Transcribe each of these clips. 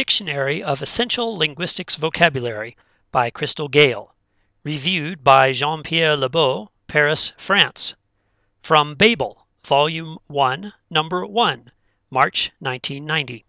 Dictionary of Essential Linguistics Vocabulary by Crystal Gale, Reviewed by Jean Pierre Lebeau, Paris, France. From Babel, Volume 1, Number 1, March 1990.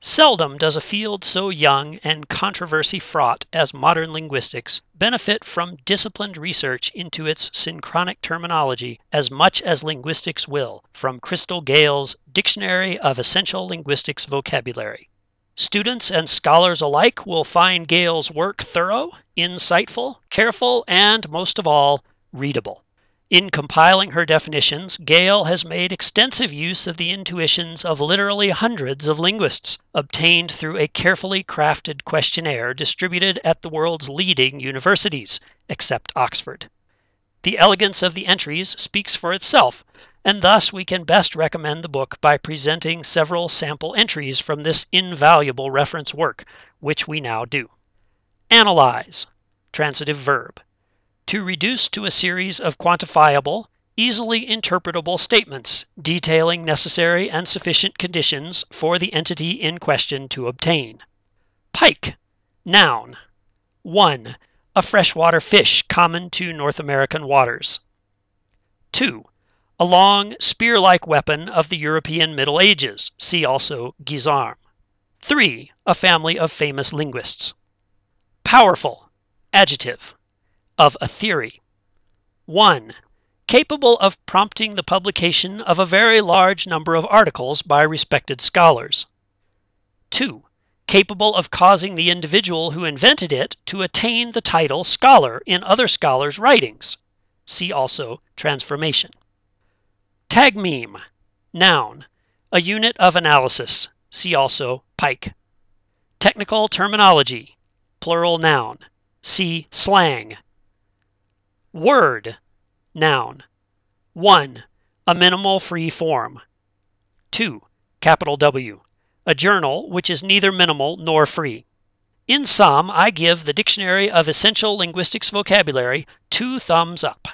Seldom does a field so young and controversy fraught as modern linguistics benefit from disciplined research into its synchronic terminology as much as linguistics will from Crystal Gale's Dictionary of Essential Linguistics Vocabulary. Students and scholars alike will find Gale's work thorough, insightful, careful, and most of all, readable. In compiling her definitions, Gale has made extensive use of the intuitions of literally hundreds of linguists, obtained through a carefully crafted questionnaire distributed at the world's leading universities, except Oxford. The elegance of the entries speaks for itself, and thus we can best recommend the book by presenting several sample entries from this invaluable reference work, which we now do. Analyze, transitive verb to reduce to a series of quantifiable, easily interpretable statements detailing necessary and sufficient conditions for the entity in question to obtain. Pike, noun. 1. A freshwater fish common to North American waters. 2. A long, spear like weapon of the European Middle Ages. See also guisarme. 3. A family of famous linguists. Powerful, adjective of a theory. 1. Capable of prompting the publication of a very large number of articles by respected scholars. 2. Capable of causing the individual who invented it to attain the title scholar in other scholars' writings. See also transformation. Tagmeme, noun, a unit of analysis. See also Pike. Technical terminology, plural noun. See slang. Word, noun. 1. A minimal free form. 2. Capital W. A journal which is neither minimal nor free. In sum, I give the Dictionary of Essential Linguistics Vocabulary two thumbs up.